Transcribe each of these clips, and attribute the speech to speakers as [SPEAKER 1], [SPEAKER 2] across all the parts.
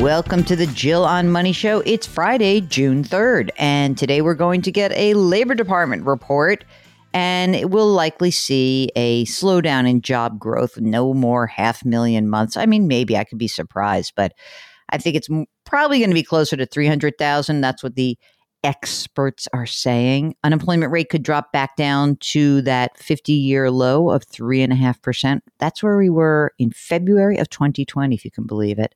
[SPEAKER 1] Welcome to the Jill on Money Show. It's Friday, June 3rd, and today we're going to get a Labor Department report, and we'll likely see a slowdown in job growth, no more half million months. I mean, maybe I could be surprised, but I think it's probably going to be closer to 300,000. That's what the experts are saying. Unemployment rate could drop back down to that 50 year low of 3.5%. That's where we were in February of 2020, if you can believe it.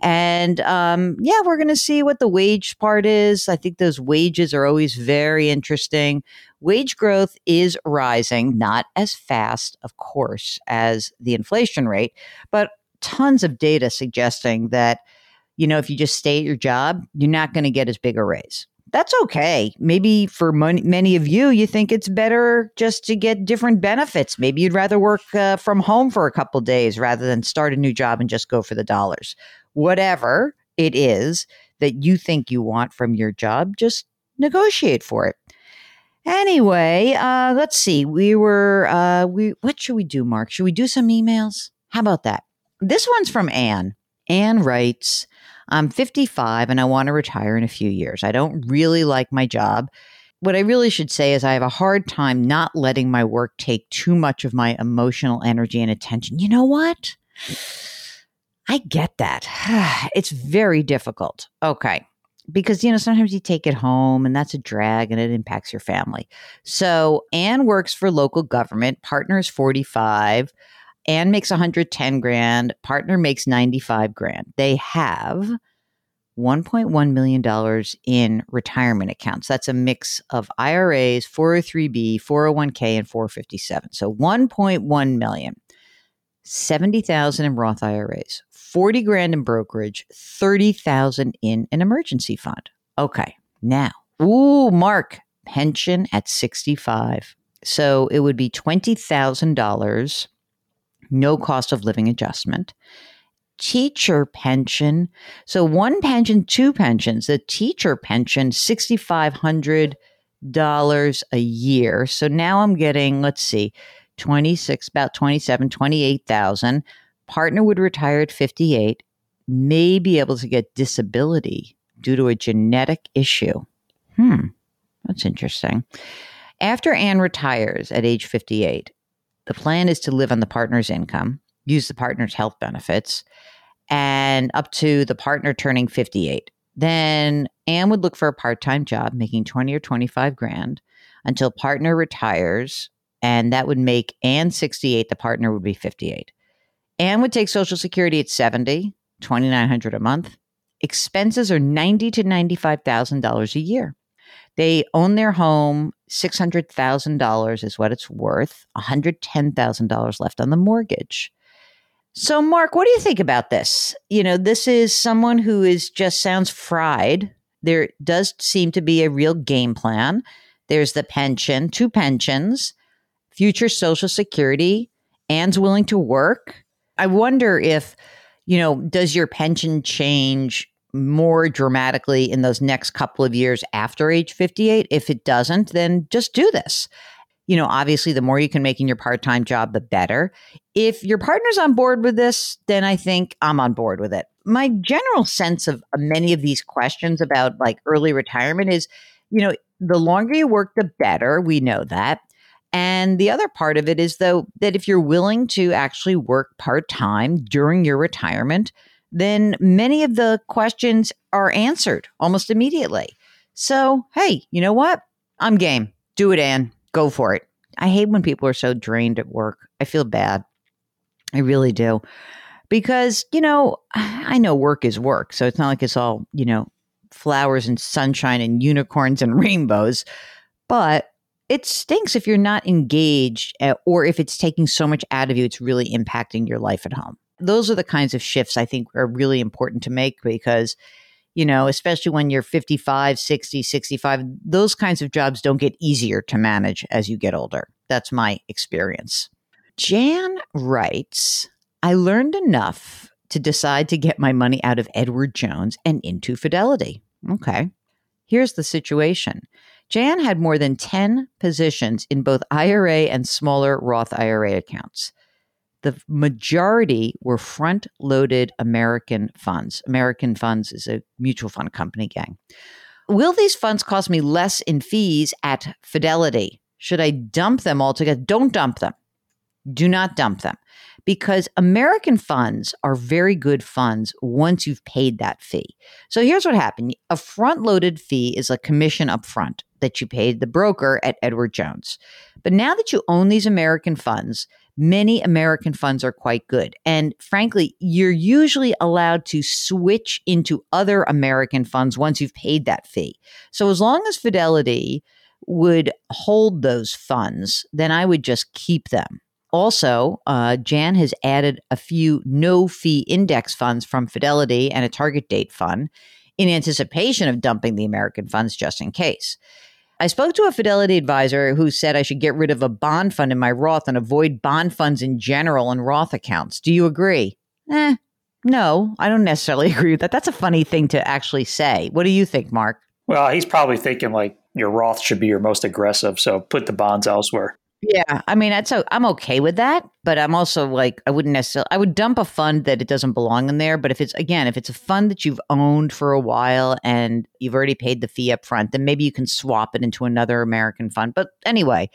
[SPEAKER 1] And um, yeah, we're going to see what the wage part is. I think those wages are always very interesting. Wage growth is rising, not as fast, of course, as the inflation rate, but tons of data suggesting that, you know, if you just stay at your job, you're not going to get as big a raise that's okay. Maybe for mon- many of you, you think it's better just to get different benefits. Maybe you'd rather work uh, from home for a couple days rather than start a new job and just go for the dollars. Whatever it is that you think you want from your job, just negotiate for it. Anyway, uh, let's see. We were uh, we. What should we do, Mark? Should we do some emails? How about that? This one's from Anne. Anne writes. I'm 55 and I want to retire in a few years. I don't really like my job. What I really should say is I have a hard time not letting my work take too much of my emotional energy and attention. You know what? I get that. It's very difficult. Okay. Because, you know, sometimes you take it home and that's a drag and it impacts your family. So Anne works for local government, partner is 45. Anne makes 110 grand, partner makes 95 grand. They have $1.1 million in retirement accounts. That's a mix of IRAs, 403b, 401k, and 457. So 1.1 million. 70,000 in Roth IRAs, 40 grand in brokerage, 30,000 in an emergency fund. Okay. Now, ooh, Mark, pension at 65. So it would be $20,000 no cost of living adjustment. Teacher pension. So one pension, two pensions. The teacher pension, $6,500 a year. So now I'm getting, let's see, 26, about 27, 28,000. Partner would retire at 58, may be able to get disability due to a genetic issue. Hmm, that's interesting. After Anne retires at age 58, the plan is to live on the partner's income, use the partner's health benefits, and up to the partner turning 58. Then Anne would look for a part time job making 20 or 25 grand until partner retires. And that would make Anne 68, the partner would be 58. Anne would take Social Security at 70, 2900 a month. Expenses are 90 to $95,000 a year. They own their home. $600,000 is what it's worth. $110,000 left on the mortgage. So, Mark, what do you think about this? You know, this is someone who is just sounds fried. There does seem to be a real game plan. There's the pension, two pensions, future Social Security, Anne's willing to work. I wonder if, you know, does your pension change more dramatically in those next couple of years after age 58. If it doesn't, then just do this. You know, obviously, the more you can make in your part time job, the better. If your partner's on board with this, then I think I'm on board with it. My general sense of uh, many of these questions about like early retirement is, you know, the longer you work, the better. We know that. And the other part of it is, though, that if you're willing to actually work part time during your retirement, then many of the questions are answered almost immediately. So, hey, you know what? I'm game. Do it, Anne. Go for it. I hate when people are so drained at work. I feel bad. I really do. Because, you know, I know work is work. So it's not like it's all, you know, flowers and sunshine and unicorns and rainbows. But it stinks if you're not engaged or if it's taking so much out of you, it's really impacting your life at home. Those are the kinds of shifts I think are really important to make because you know, especially when you're 55, 60, 65, those kinds of jobs don't get easier to manage as you get older. That's my experience. Jan writes, I learned enough to decide to get my money out of Edward Jones and into Fidelity. Okay. Here's the situation Jan had more than 10 positions in both IRA and smaller Roth IRA accounts. The majority were front loaded American funds. American Funds is a mutual fund company gang. Will these funds cost me less in fees at Fidelity? Should I dump them altogether? Don't dump them. Do not dump them because American funds are very good funds once you've paid that fee. So here's what happened a front loaded fee is a commission up front that you paid the broker at Edward Jones. But now that you own these American funds, many American funds are quite good. And frankly, you're usually allowed to switch into other American funds once you've paid that fee. So as long as Fidelity would hold those funds, then I would just keep them. Also, uh, Jan has added a few no fee index funds from Fidelity and a target date fund in anticipation of dumping the American funds just in case. I spoke to a Fidelity advisor who said I should get rid of a bond fund in my Roth and avoid bond funds in general and Roth accounts. Do you agree? Eh, no, I don't necessarily agree with that. That's a funny thing to actually say. What do you think, Mark?
[SPEAKER 2] Well, he's probably thinking like your Roth should be your most aggressive, so put the bonds elsewhere.
[SPEAKER 1] Yeah, I mean, that's a, I'm okay with that, but I'm also like I wouldn't necessarily I would dump a fund that it doesn't belong in there. But if it's again, if it's a fund that you've owned for a while and you've already paid the fee up front, then maybe you can swap it into another American fund. But anyway,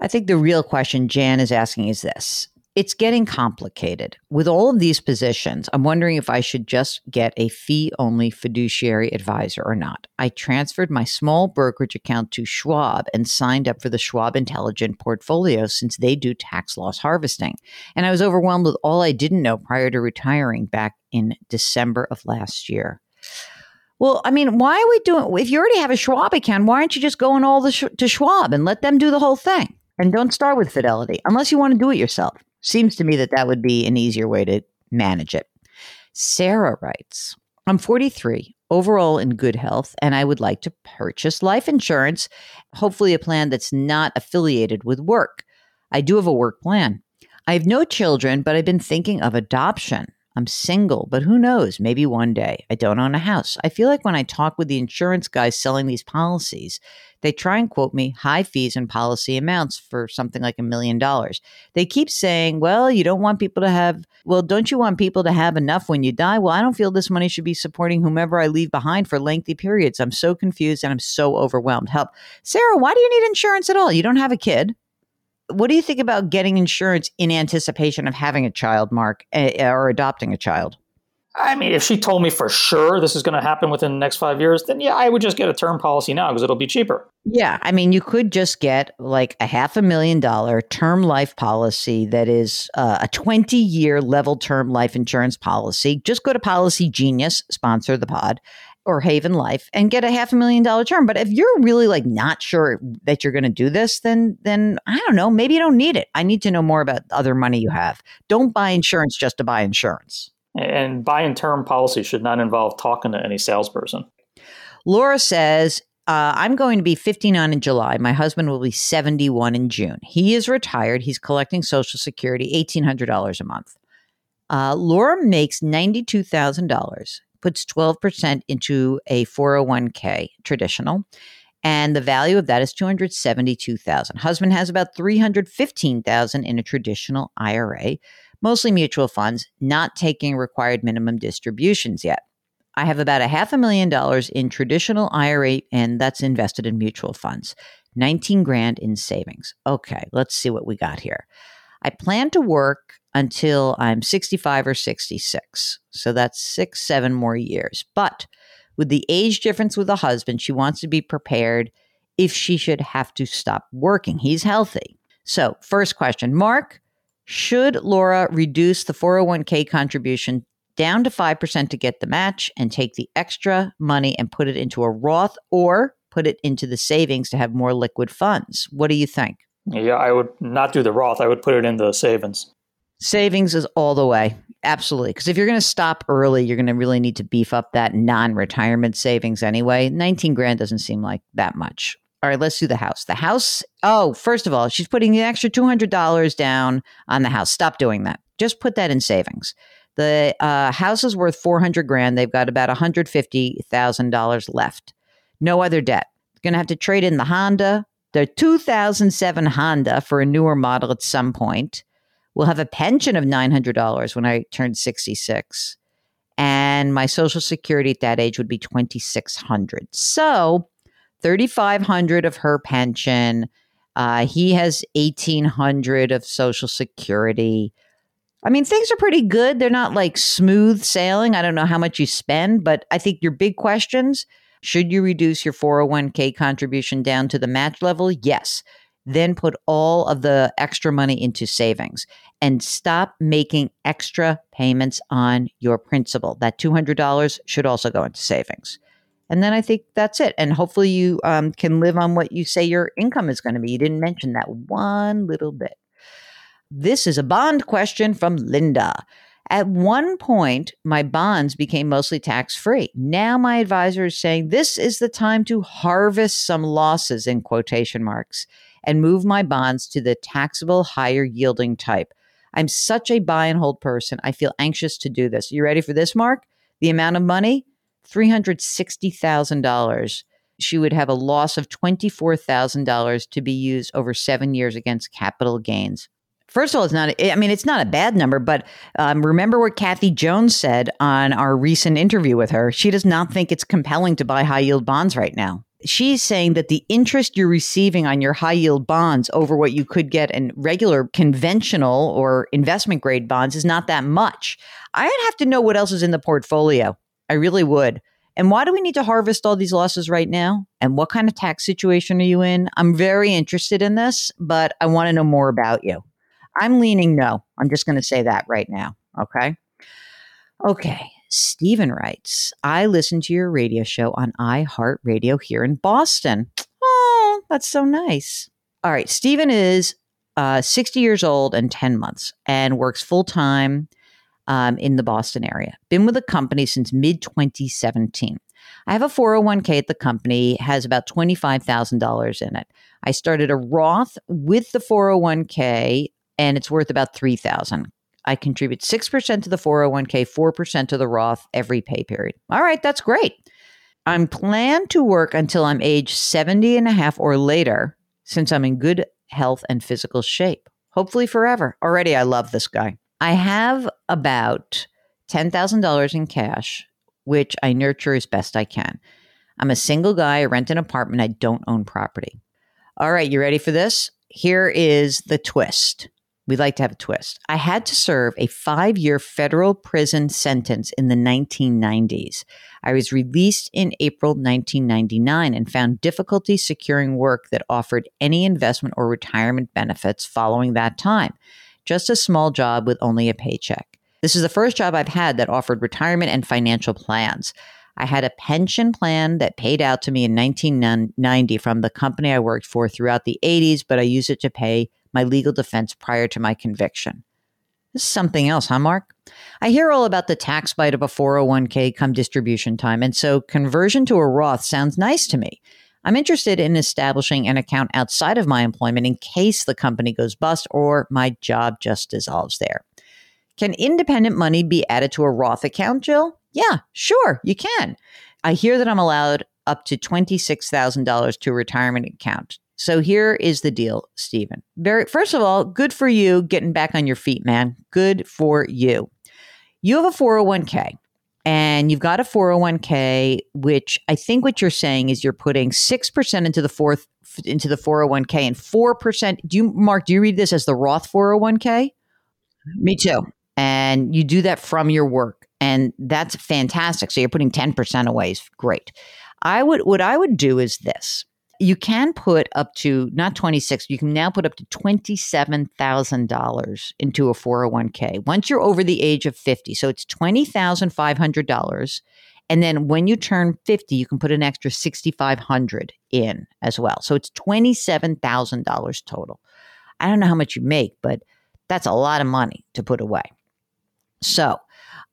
[SPEAKER 1] I think the real question Jan is asking is this: it's getting complicated. With all of these positions, I'm wondering if I should just get a fee only fiduciary advisor or not. I transferred my small brokerage account to Schwab and signed up for the Schwab Intelligent Portfolio since they do tax loss harvesting. And I was overwhelmed with all I didn't know prior to retiring back in December of last year. Well, I mean, why are we doing? If you already have a Schwab account, why aren't you just going all the sh- to Schwab and let them do the whole thing? And don't start with Fidelity unless you want to do it yourself. Seems to me that that would be an easier way to manage it. Sarah writes, I'm 43, overall in good health, and I would like to purchase life insurance, hopefully, a plan that's not affiliated with work. I do have a work plan. I have no children, but I've been thinking of adoption. I'm single, but who knows? Maybe one day. I don't own a house. I feel like when I talk with the insurance guys selling these policies, they try and quote me high fees and policy amounts for something like a million dollars. They keep saying, well, you don't want people to have, well, don't you want people to have enough when you die? Well, I don't feel this money should be supporting whomever I leave behind for lengthy periods. I'm so confused and I'm so overwhelmed. Help. Sarah, why do you need insurance at all? You don't have a kid what do you think about getting insurance in anticipation of having a child, Mark, or adopting a child?
[SPEAKER 2] I mean, if she told me for sure this is going to happen within the next five years, then yeah, I would just get a term policy now because it'll be cheaper.
[SPEAKER 1] Yeah. I mean, you could just get like a half a million dollar term life policy that is uh, a 20 year level term life insurance policy. Just go to Policygenius, sponsor the pod, or Haven Life and get a half a million dollar term. But if you're really like not sure that you're going to do this, then then I don't know, maybe you don't need it. I need to know more about other money you have. Don't buy insurance just to buy insurance.
[SPEAKER 2] And buying term policy should not involve talking to any salesperson.
[SPEAKER 1] Laura says, uh, I'm going to be 59 in July. My husband will be 71 in June. He is retired. He's collecting Social Security, $1,800 a month. Uh, Laura makes $92,000 puts 12% into a 401k traditional and the value of that is 272,000. Husband has about 315,000 in a traditional IRA, mostly mutual funds, not taking required minimum distributions yet. I have about a half a million dollars in traditional IRA and that's invested in mutual funds. 19 grand in savings. Okay, let's see what we got here. I plan to work until I'm 65 or 66. So that's six, seven more years. But with the age difference with the husband, she wants to be prepared if she should have to stop working. He's healthy. So, first question Mark, should Laura reduce the 401k contribution down to 5% to get the match and take the extra money and put it into a Roth or put it into the savings to have more liquid funds? What do you think?
[SPEAKER 2] Yeah, I would not do the Roth. I would put it in the savings.
[SPEAKER 1] Savings is all the way. absolutely. Because if you're going to stop early, you're going to really need to beef up that non retirement savings anyway. 19 grand doesn't seem like that much. All right, let's do the house. The house, oh, first of all, she's putting an extra $200 down on the house. Stop doing that. Just put that in savings. The uh, house is worth 400 grand. They've got about $150,000 left. No other debt. Going to have to trade in the Honda, the 2007 Honda for a newer model at some point. We'll have a pension of $900 when I turn 66. And my social security at that age would be 2600. So 3500 of her pension. Uh, he has 1800 of social security. I mean, things are pretty good. They're not like smooth sailing. I don't know how much you spend, but I think your big questions should you reduce your 401k contribution down to the match level? Yes. Then put all of the extra money into savings and stop making extra payments on your principal. That $200 should also go into savings. And then I think that's it. And hopefully you um, can live on what you say your income is going to be. You didn't mention that one little bit. This is a bond question from Linda. At one point, my bonds became mostly tax free. Now my advisor is saying this is the time to harvest some losses in quotation marks and move my bonds to the taxable higher yielding type. I'm such a buy and hold person. I feel anxious to do this. You ready for this, Mark? The amount of money $360,000. She would have a loss of $24,000 to be used over seven years against capital gains. First of all, it's not, I mean, it's not a bad number, but um, remember what Kathy Jones said on our recent interview with her. She does not think it's compelling to buy high yield bonds right now. She's saying that the interest you're receiving on your high yield bonds over what you could get in regular conventional or investment grade bonds is not that much. I'd have to know what else is in the portfolio. I really would. And why do we need to harvest all these losses right now? And what kind of tax situation are you in? I'm very interested in this, but I want to know more about you. I'm leaning no. I'm just going to say that right now. Okay. Okay. Stephen writes, I listen to your radio show on iHeartRadio here in Boston. Oh, that's so nice. All right. Stephen is uh, 60 years old and 10 months and works full time um, in the Boston area. Been with the company since mid 2017. I have a 401k at the company, has about $25,000 in it. I started a Roth with the 401k and it's worth about 3000 I contribute 6% to the 401k, 4% to the Roth every pay period. All right, that's great. I'm planned to work until I'm age 70 and a half or later since I'm in good health and physical shape. Hopefully forever. Already I love this guy. I have about $10,000 in cash, which I nurture as best I can. I'm a single guy, I rent an apartment, I don't own property. All right, you ready for this? Here is the twist. We'd like to have a twist. I had to serve a five year federal prison sentence in the 1990s. I was released in April 1999 and found difficulty securing work that offered any investment or retirement benefits following that time just a small job with only a paycheck. This is the first job I've had that offered retirement and financial plans. I had a pension plan that paid out to me in 1990 from the company I worked for throughout the 80s, but I used it to pay my legal defense prior to my conviction. This is something else, huh, Mark? I hear all about the tax bite of a 401k come distribution time, and so conversion to a Roth sounds nice to me. I'm interested in establishing an account outside of my employment in case the company goes bust or my job just dissolves there. Can independent money be added to a Roth account, Jill? Yeah, sure, you can. I hear that I'm allowed up to $26,000 to a retirement account. So here is the deal, Stephen. Very, first of all, good for you getting back on your feet, man. Good for you. You have a 401k and you've got a 401k which i think what you're saying is you're putting 6% into the fourth into the 401k and 4% do you mark do you read this as the roth 401k me too. And you do that from your work and that's fantastic. So you're putting 10% away. Is great. I would what i would do is this you can put up to not 26 you can now put up to $27000 into a 401k once you're over the age of 50 so it's $20500 and then when you turn 50 you can put an extra 6500 in as well. So it's $27000 total. I don't know how much you make but that's a lot of money to put away. So,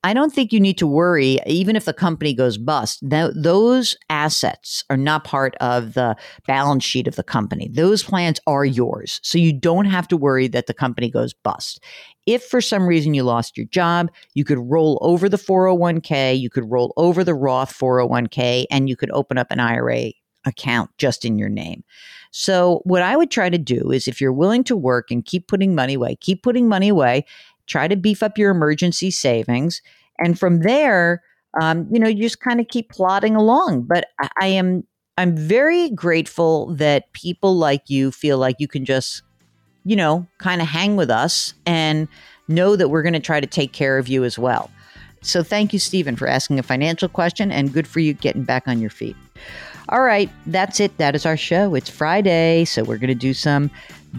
[SPEAKER 1] I don't think you need to worry, even if the company goes bust. Th- those assets are not part of the balance sheet of the company. Those plans are yours. So you don't have to worry that the company goes bust. If for some reason you lost your job, you could roll over the 401k, you could roll over the Roth 401k, and you could open up an IRA account just in your name. So, what I would try to do is if you're willing to work and keep putting money away, keep putting money away try to beef up your emergency savings. And from there, um, you know, you just kind of keep plodding along. But I, I am I'm very grateful that people like you feel like you can just, you know, kind of hang with us and know that we're going to try to take care of you as well. So thank you, Stephen, for asking a financial question and good for you getting back on your feet. All right, that's it. That is our show. It's Friday, so we're going to do some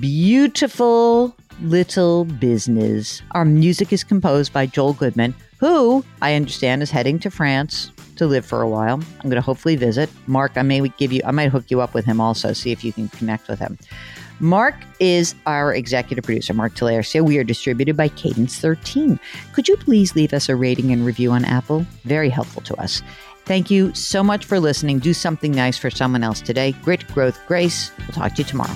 [SPEAKER 1] beautiful Little Business. Our music is composed by Joel Goodman, who I understand is heading to France to live for a while. I'm going to hopefully visit. Mark, I may give you, I might hook you up with him also, see if you can connect with him. Mark is our executive producer, Mark Talercia. We are distributed by Cadence 13. Could you please leave us a rating and review on Apple? Very helpful to us. Thank you so much for listening. Do something nice for someone else today. Grit, growth, grace. We'll talk to you tomorrow.